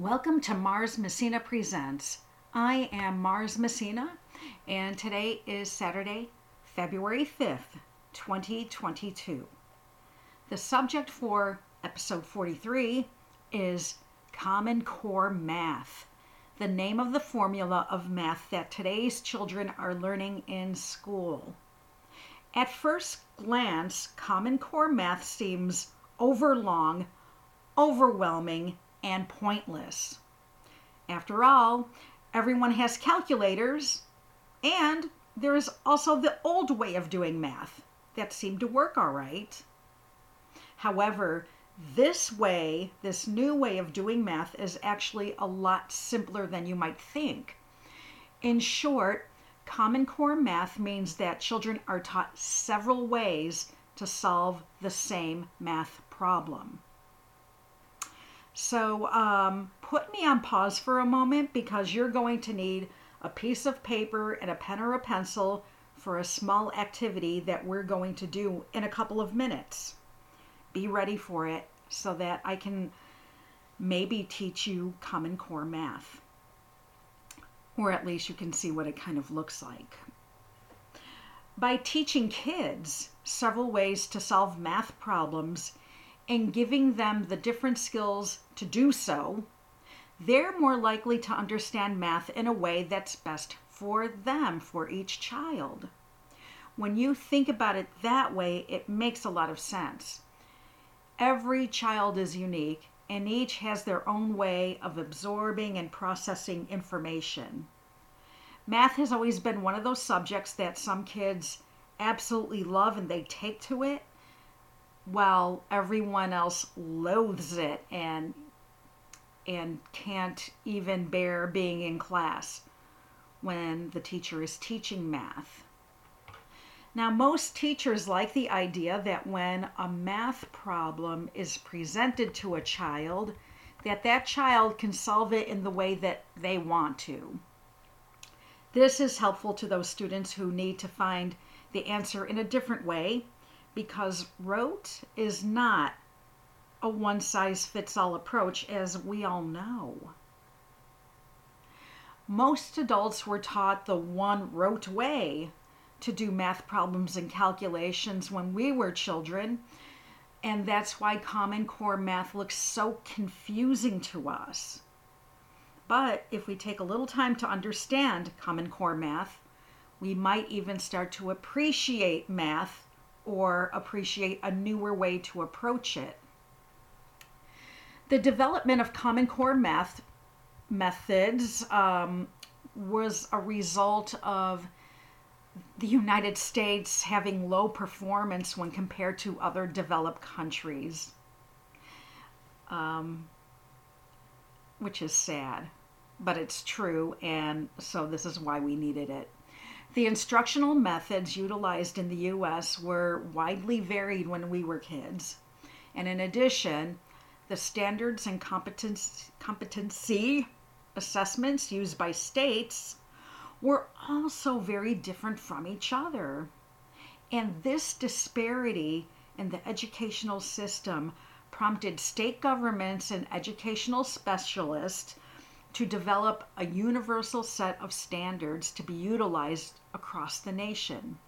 Welcome to Mars Messina Presents. I am Mars Messina, and today is Saturday, February 5th, 2022. The subject for episode 43 is Common Core Math, the name of the formula of math that today's children are learning in school. At first glance, Common Core Math seems overlong, overwhelming, and pointless. After all, everyone has calculators, and there is also the old way of doing math that seemed to work all right. However, this way, this new way of doing math is actually a lot simpler than you might think. In short, Common Core math means that children are taught several ways to solve the same math problem. So um, put me on pause for a moment because you're going to need a piece of paper and a pen or a pencil for a small activity that we're going to do in a couple of minutes. Be ready for it so that I can maybe teach you Common Core math. Or at least you can see what it kind of looks like. By teaching kids several ways to solve math problems and giving them the different skills to do so, they're more likely to understand math in a way that's best for them, for each child. When you think about it that way, it makes a lot of sense. Every child is unique, and each has their own way of absorbing and processing information. Math has always been one of those subjects that some kids absolutely love and they take to it, while everyone else loathes it and and can't even bear being in class when the teacher is teaching math. Now, most teachers like the idea that when a math problem is presented to a child, that that child can solve it in the way that they want to. This is helpful to those students who need to find the answer in a different way because rote is not a one size fits all approach, as we all know. Most adults were taught the one rote way to do math problems and calculations when we were children, and that's why Common Core math looks so confusing to us. But if we take a little time to understand Common Core math, we might even start to appreciate math or appreciate a newer way to approach it. The development of Common Core math methods um, was a result of the United States having low performance when compared to other developed countries, um, which is sad, but it's true, and so this is why we needed it. The instructional methods utilized in the US were widely varied when we were kids. And in addition, the standards and competence, competency assessments used by states were also very different from each other. And this disparity in the educational system prompted state governments and educational specialists to develop a universal set of standards to be utilized across the nation.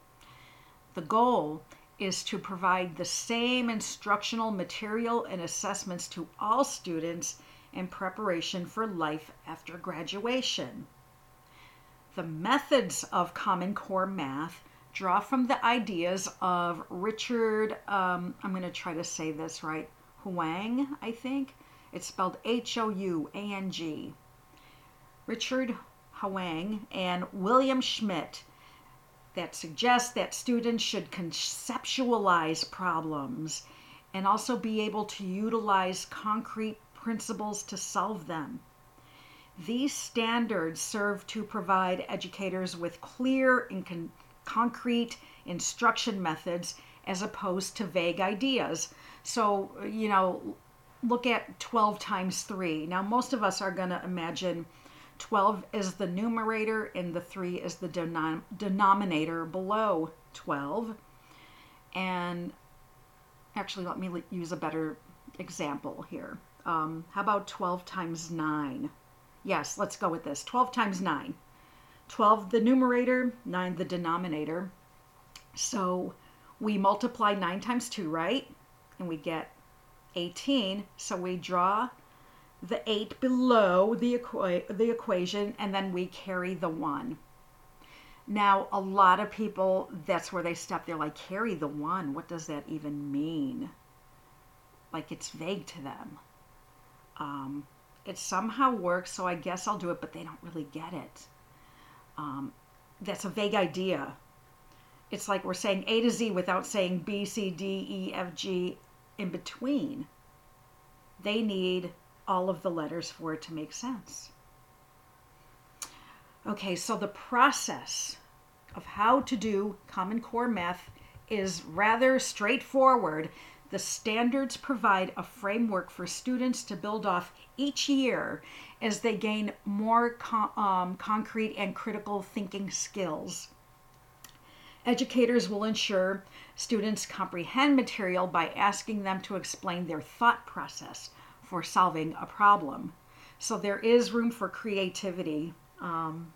The goal is to provide the same instructional material and assessments to all students in preparation for life after graduation. The methods of Common Core math draw from the ideas of Richard, um, I'm going to try to say this right, Houang, I think. It's spelled H O U A N G. Richard Houang and William Schmidt that suggests that students should conceptualize problems and also be able to utilize concrete principles to solve them. These standards serve to provide educators with clear and con- concrete instruction methods as opposed to vague ideas. So, you know, look at 12 times 3. Now, most of us are going to imagine 12 is the numerator and the 3 is the denom- denominator below 12. And actually, let me use a better example here. Um, how about 12 times 9? Yes, let's go with this. 12 times 9. 12 the numerator, 9 the denominator. So we multiply 9 times 2, right? And we get 18. So we draw the 8 below the, equa- the equation and then we carry the 1. Now, a lot of people, that's where they stop. They're like, carry the 1. What does that even mean? Like it's vague to them. Um, it somehow works, so I guess I'll do it, but they don't really get it. Um, that's a vague idea. It's like we're saying A to Z without saying B, C, D, E, F, G in between. They need all of the letters for it to make sense. Okay, so the process of how to do Common Core math is rather straightforward. The standards provide a framework for students to build off each year as they gain more um, concrete and critical thinking skills. Educators will ensure students comprehend material by asking them to explain their thought process for solving a problem. So there is room for creativity. Um,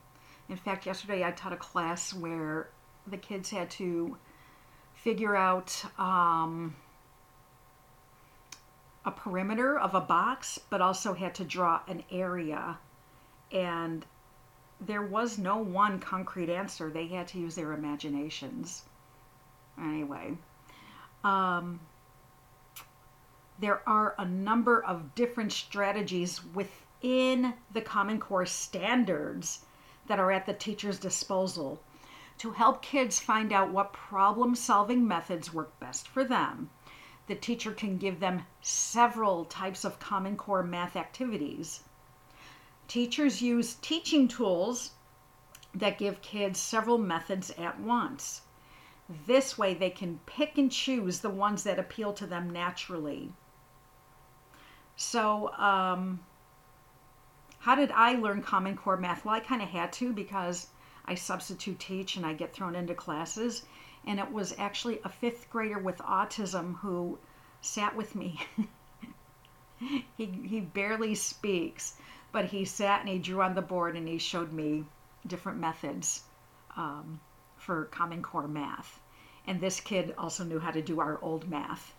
in fact, yesterday I taught a class where the kids had to figure out um, a perimeter of a box, but also had to draw an area. And there was no one concrete answer. They had to use their imaginations. Anyway, um, there are a number of different strategies within the Common Core standards that are at the teacher's disposal to help kids find out what problem solving methods work best for them the teacher can give them several types of Common Core math activities. Teachers use teaching tools that give kids several methods at once. This way, they can pick and choose the ones that appeal to them naturally. So, um, how did I learn Common Core math? Well, I kind of had to because I substitute teach and I get thrown into classes and it was actually a fifth grader with autism who sat with me. he, he barely speaks, but he sat and he drew on the board and he showed me different methods um, for Common Core math. And this kid also knew how to do our old math.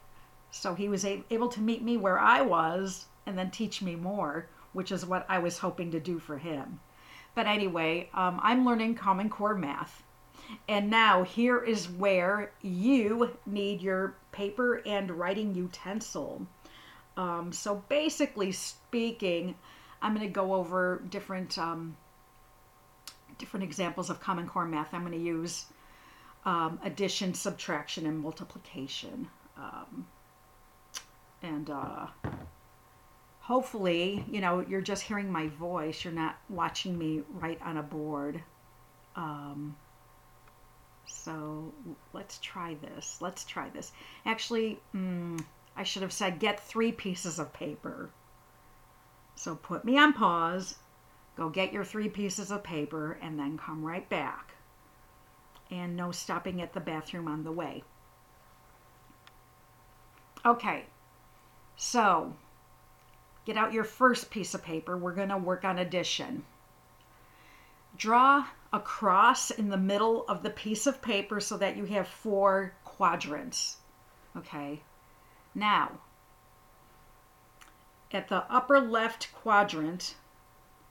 So he was able to meet me where I was and then teach me more, which is what I was hoping to do for him. But anyway, um, I'm learning Common Core math. And now here is where you need your paper and writing utensil. Um, so basically speaking, I'm going to go over different um, different examples of Common Core math. I'm going to use um, addition, subtraction, and multiplication. Um, and uh, hopefully, you know, you're just hearing my voice. You're not watching me write on a board. Um, so let's try this. Let's try this. Actually, mm, I should have said get three pieces of paper. So put me on pause, go get your three pieces of paper, and then come right back. And no stopping at the bathroom on the way. Okay, so get out your first piece of paper. We're going to work on addition. Draw a cross in the middle of the piece of paper so that you have four quadrants. Okay. Now, at the upper left quadrant,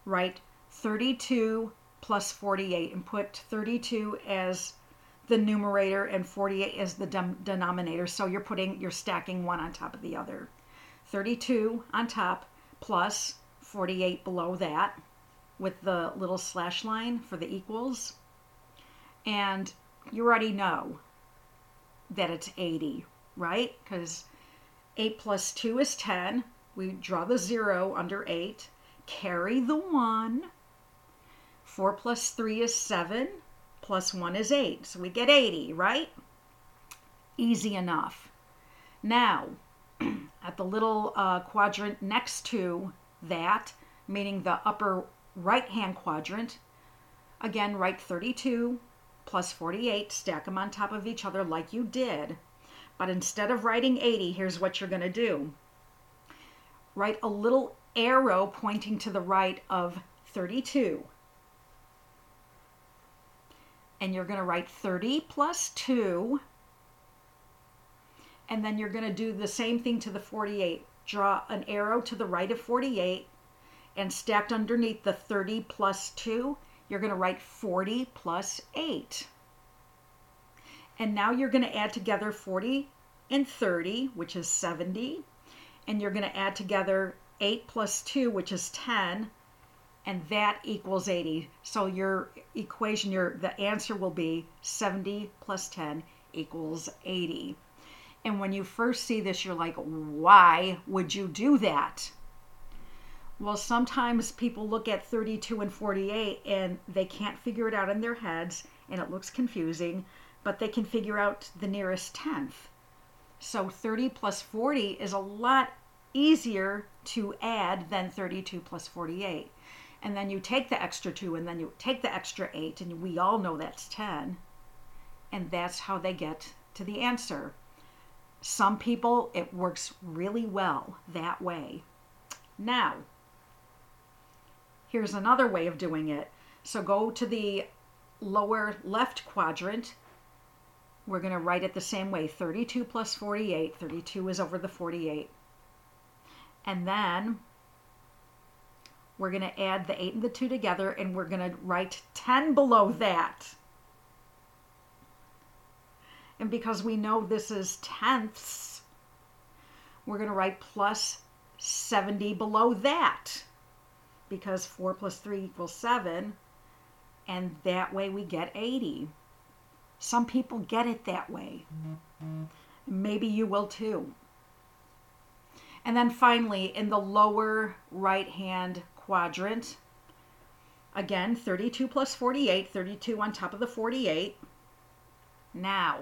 write 32 plus 48 and put 32 as the numerator and 48 as the denominator. So you're putting, you're stacking one on top of the other. 32 on top plus 48 below that with the little slash line for the equals. And you already know that it's 80, right? Because 8 plus 2 is 10. We draw the 0 under 8. Carry the 1. 4 plus 3 is 7. Plus 1 is 8. So we get 80, right? Easy enough. Now, at the little uh, quadrant next to that, meaning the upper right hand quadrant. Again, write 32 plus 48, stack them on top of each other like you did. But instead of writing 80, here's what you're going to do. write a little arrow pointing to the right of 32. And you're going to write 30 plus 2. And then you're going to do the same thing to the 48. Draw an arrow to the right of 48 and stacked underneath the 30 plus 2, you're going to write 40 plus 8. And now you're going to add together 40 and 30, which is 70. And you're going to add together 8 plus 2, which is 10. And that equals 80. So your equation, your the answer will be 70 plus 10 equals 80. And when you first see this, you're like, why would you do that? Well, sometimes people look at 32 and 48 and they can't figure it out in their heads and it looks confusing, but they can figure out the nearest tenth. So 30 plus 40 is a lot easier to add than 32 plus 48. And then you take the extra 2 and then you take the extra 8 and we all know that's 10. And that's how they get to the answer. Some people, it works really well that way. Now, Here's another way of doing it. So go to the lower left quadrant. We're going to write it the same way 32 plus 48. 32 is over the 48. And then we're going to add the 8 and the 2 together and we're going to write 10 below that. And because we know this is tenths, we're going to write plus 70 below that because 4 plus 3 equals 7, and that way we get 80. Some people get it that way. Maybe you will too. And then finally, in the lower right hand quadrant, again, 32 plus 48, 32 on top of the 48. Now,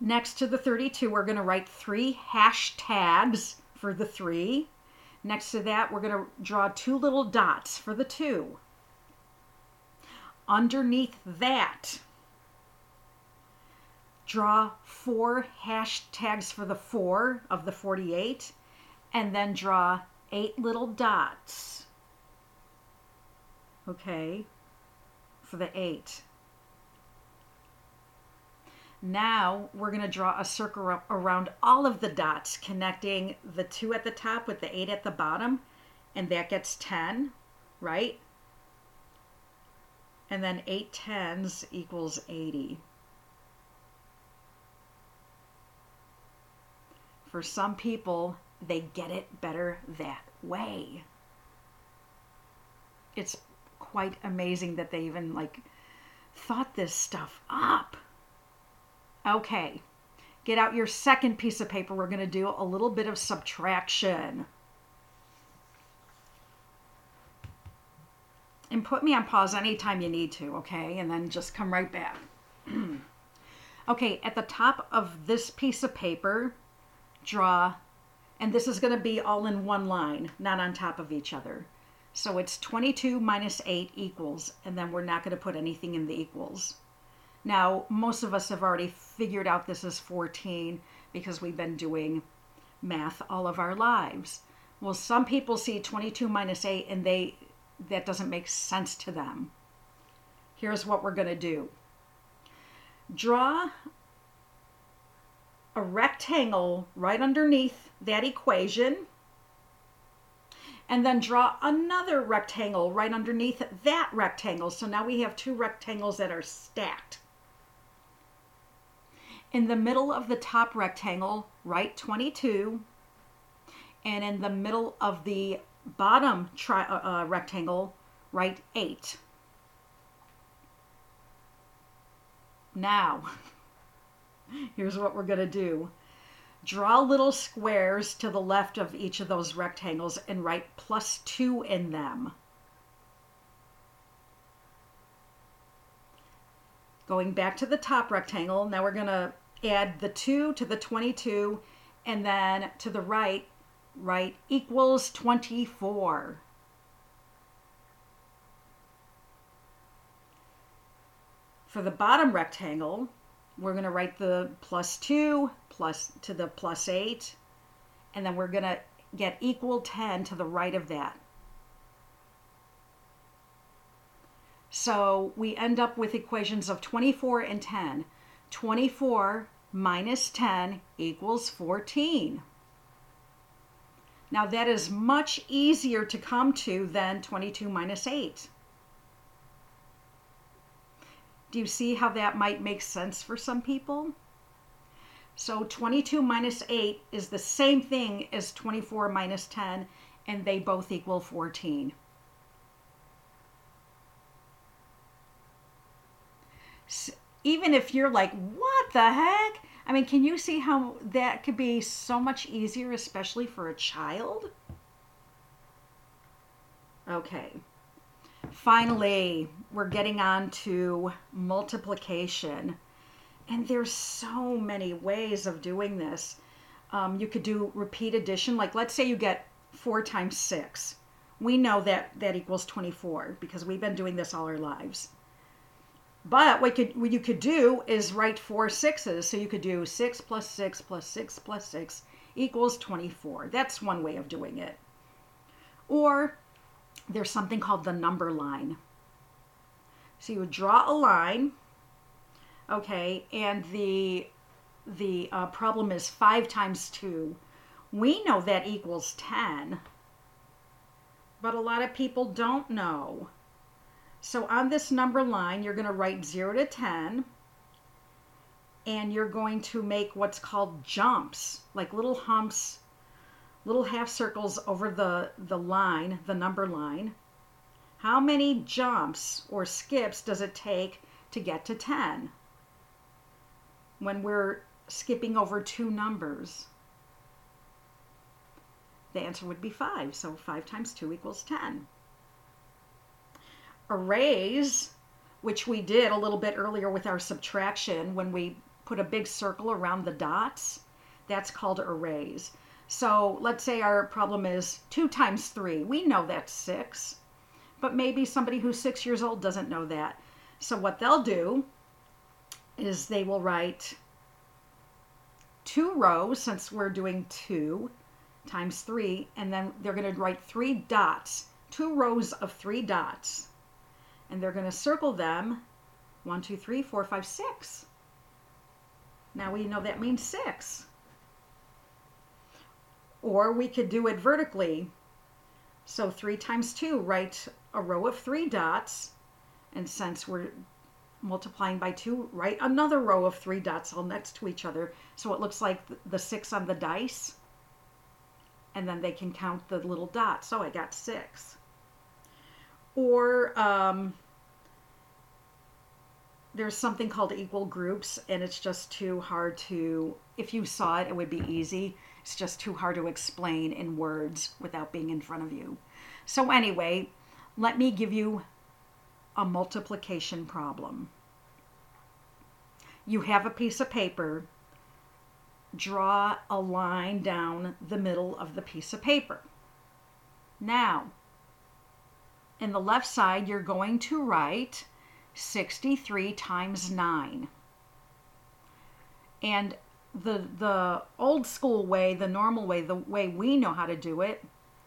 next to the 32, we're going to write three hashtags for the 3. Next to that, we're going to draw two little dots for the 2. Underneath that, draw four hashtags for the 4 of the 48, and then draw eight little dots, okay, for the 8. Now we're going to draw a circle around all of the dots, connecting the 2 at the top with the 8 at the bottom, and that gets 10, right? And then eight tens equals 80. For some people, they get it better that way. It's quite amazing that they even like thought this stuff up. Okay, get out your second piece of paper. We're going to do a little bit of subtraction. And put me on pause anytime you need to, okay? And then just come right back. okay, at the top of this piece of paper, draw, and this is going to be all in one line, not on top of each other. So it's 22 minus 8 equals, and then we're not going to put anything in the equals. Now, most of us have already figured out this is 14 because we've been doing math all of our lives. Well, some people see 22 minus 8 and they that doesn't make sense to them. Here's what we're going to do. Draw a rectangle right underneath that equation and then draw another rectangle right underneath that rectangle. So now we have two rectangles that are stacked. In the middle of the top rectangle, write 22. And in the middle of the bottom tri- uh, uh, rectangle, write 8. Now, here's what we're going to do. Draw little squares to the left of each of those rectangles and write plus 2 in them. Going back to the top rectangle, now we're going to add the 2 to the 22, and then to the right, write equals 24. For the bottom rectangle, we're going to write the plus 2 plus to the plus 8, and then we're going to get equal 10 to the right of that. So we end up with equations of 24 and 10. 24 minus 10 equals 14. Now that is much easier to come to than 22 minus 8. Do you see how that might make sense for some people? So 22 minus 8 is the same thing as 24 minus 10, and they both equal 14. Even if you're like, what the heck? I mean, can you see how that could be so much easier, especially for a child? Okay. Finally, we're getting on to multiplication. And there's so many ways of doing this. Um, you could do repeat addition. Like, let's say you get 4 times 6. We know that that equals 24 because we've been doing this all our lives. But what, could, what you could do is write four sixes. So you could do 6 plus 6 plus 6 plus 6 equals 24. That's one way of doing it. Or there's something called the number line. So you would draw a line, okay, and the the uh, problem is 5 times 2. We know that equals 10, but a lot of people don't know. So on this number line, you're going to write 0 to 10, and you're going to make what's called jumps, like little humps, little half circles over the, the line, the number line. How many jumps or skips does it take to get to 10 when we're skipping over two numbers? The answer would be 5. So 5 times 2 equals 10 arrays, which we did a little bit earlier with our subtraction when we put a big circle around the dots, that's called arrays. So let's say our problem is 2 times 3. We know that's 6, but maybe somebody who's 6 years old doesn't know that. So what they'll do is they will write two rows, since we're doing 2 times 3, and then they're going to write three dots, two rows of three dots and they're going to circle them one, two, three, four, five, six. Now we know that means six. Or we could do it vertically. So three times two, write a row of three dots. And since we're multiplying by two, write another row of three dots all next to each other. So it looks like the six on the dice. And then they can count the little dots. So I got six or um, there's something called equal groups and it's just too hard to if you saw it it would be easy. It's just too hard to explain in words without being in front of you. So anyway let me give you a multiplication problem. You have a piece of paper. Draw a line down the middle of the piece of paper. Now in the left side, you're going to write 63 times 9. And the, the old school way, the normal way, the way we know how to do it,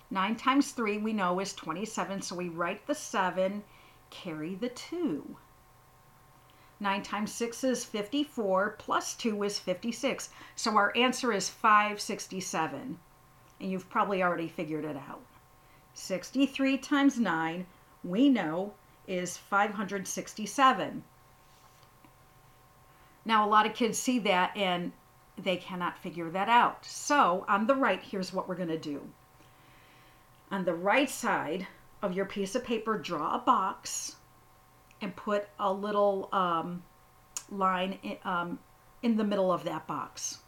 9 times 3 we know is 27, so we write the 7, carry the 2. 9 times 6 is 54, plus 2 is 56. So our answer is 567. And you've probably already figured it out. 63 times 9, we know, is 567. Now, a lot of kids see that and they cannot figure that out. So, on the right, here's what we're going to do. On the right side of your piece of paper, draw a box and put a little um, line in, um, in the middle of that box.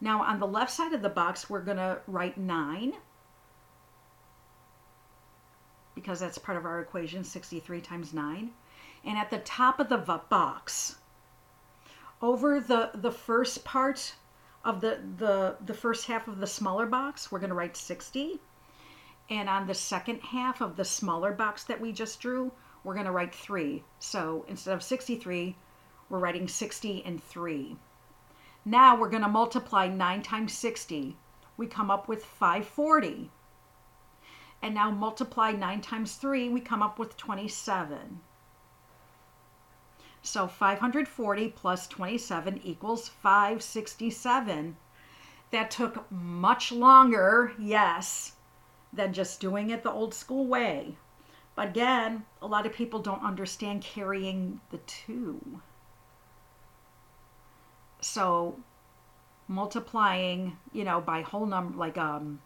Now on the left side of the box, we're going to write 9 because that's part of our equation, 63 times 9. And at the top of the box, over the, the first part of the, the, the first half of the smaller box, we're going to write 60. And on the second half of the smaller box that we just drew, we're going to write 3. So instead of 63, we're writing 60 and 3. Now we're going to multiply 9 times 60. We come up with 540. And now multiply 9 times 3, we come up with 27. So 540 plus 27 equals 567. That took much longer, yes, than just doing it the old school way. But again, a lot of people don't understand carrying the two. So multiplying, you know, by whole number, like, um,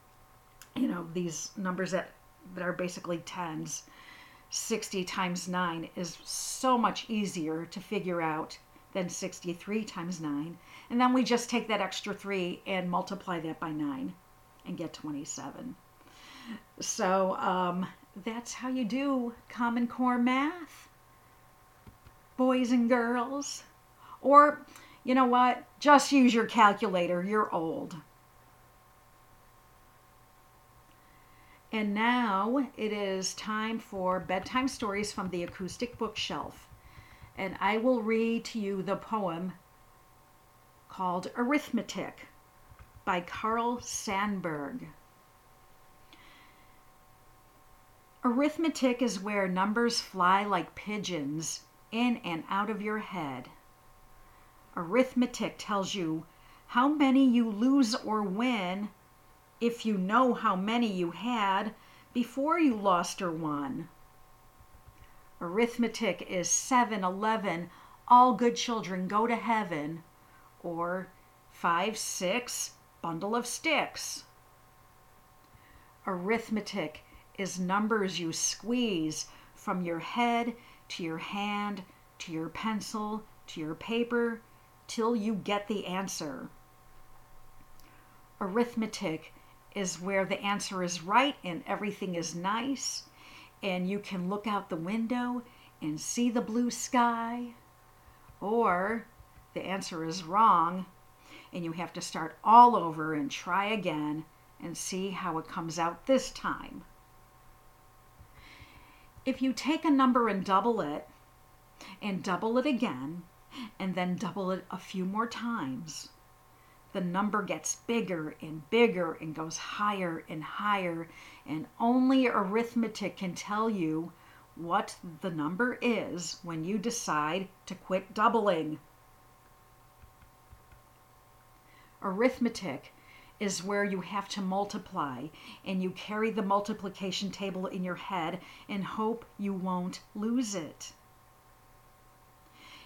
you know, these numbers that, that are basically tens, 60 times 9 is so much easier to figure out than 63 times 9. And then we just take that extra 3 and multiply that by 9 and get 27. So um, that's how you do Common Core math, boys and girls. Or, you know what? Just use your calculator. You're old. And now it is time for bedtime stories from the acoustic bookshelf. And I will read to you the poem called Arithmetic by Carl Sandburg. Arithmetic is where numbers fly like pigeons in and out of your head. Arithmetic tells you how many you lose or win if you know how many you had before you lost or won. Arithmetic is 7 11, all good children go to heaven, or 5 6, bundle of sticks. Arithmetic is numbers you squeeze from your head to your hand to your pencil to your paper till you get the answer. Arithmetic is where the answer is right and everything is nice, and you can look out the window and see the blue sky. Or the answer is wrong, and you have to start all over and try again and see how it comes out this time if you take a number and double it, and double it again, and then double it a few more times, the number gets bigger and bigger and goes higher and higher, and only arithmetic can tell you what the number is when you decide to quit doubling. Arithmetic is where you have to multiply and you carry the multiplication table in your head and hope you won't lose it.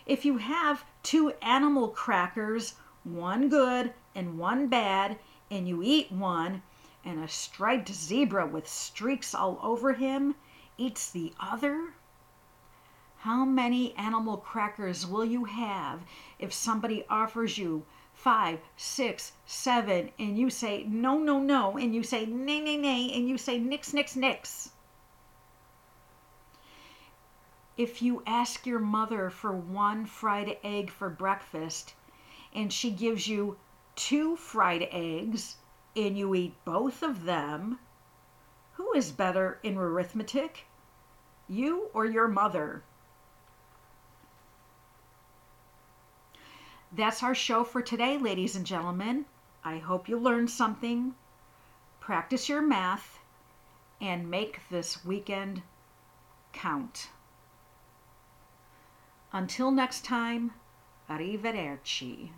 If you have two animal crackers, one good and one bad, and you eat one, and a striped zebra with streaks all over him eats the other, how many animal crackers will you have if somebody offers you five, six, seven, and you say no, no, no, and you say nay, nay, nay, and you say nix, nix, nix. If you ask your mother for one fried egg for breakfast and she gives you two fried eggs and you eat both of them, who is better in arithmetic? You or your mother? That's our show for today, ladies and gentlemen. I hope you learned something. Practice your math and make this weekend count. Until next time, arrivederci.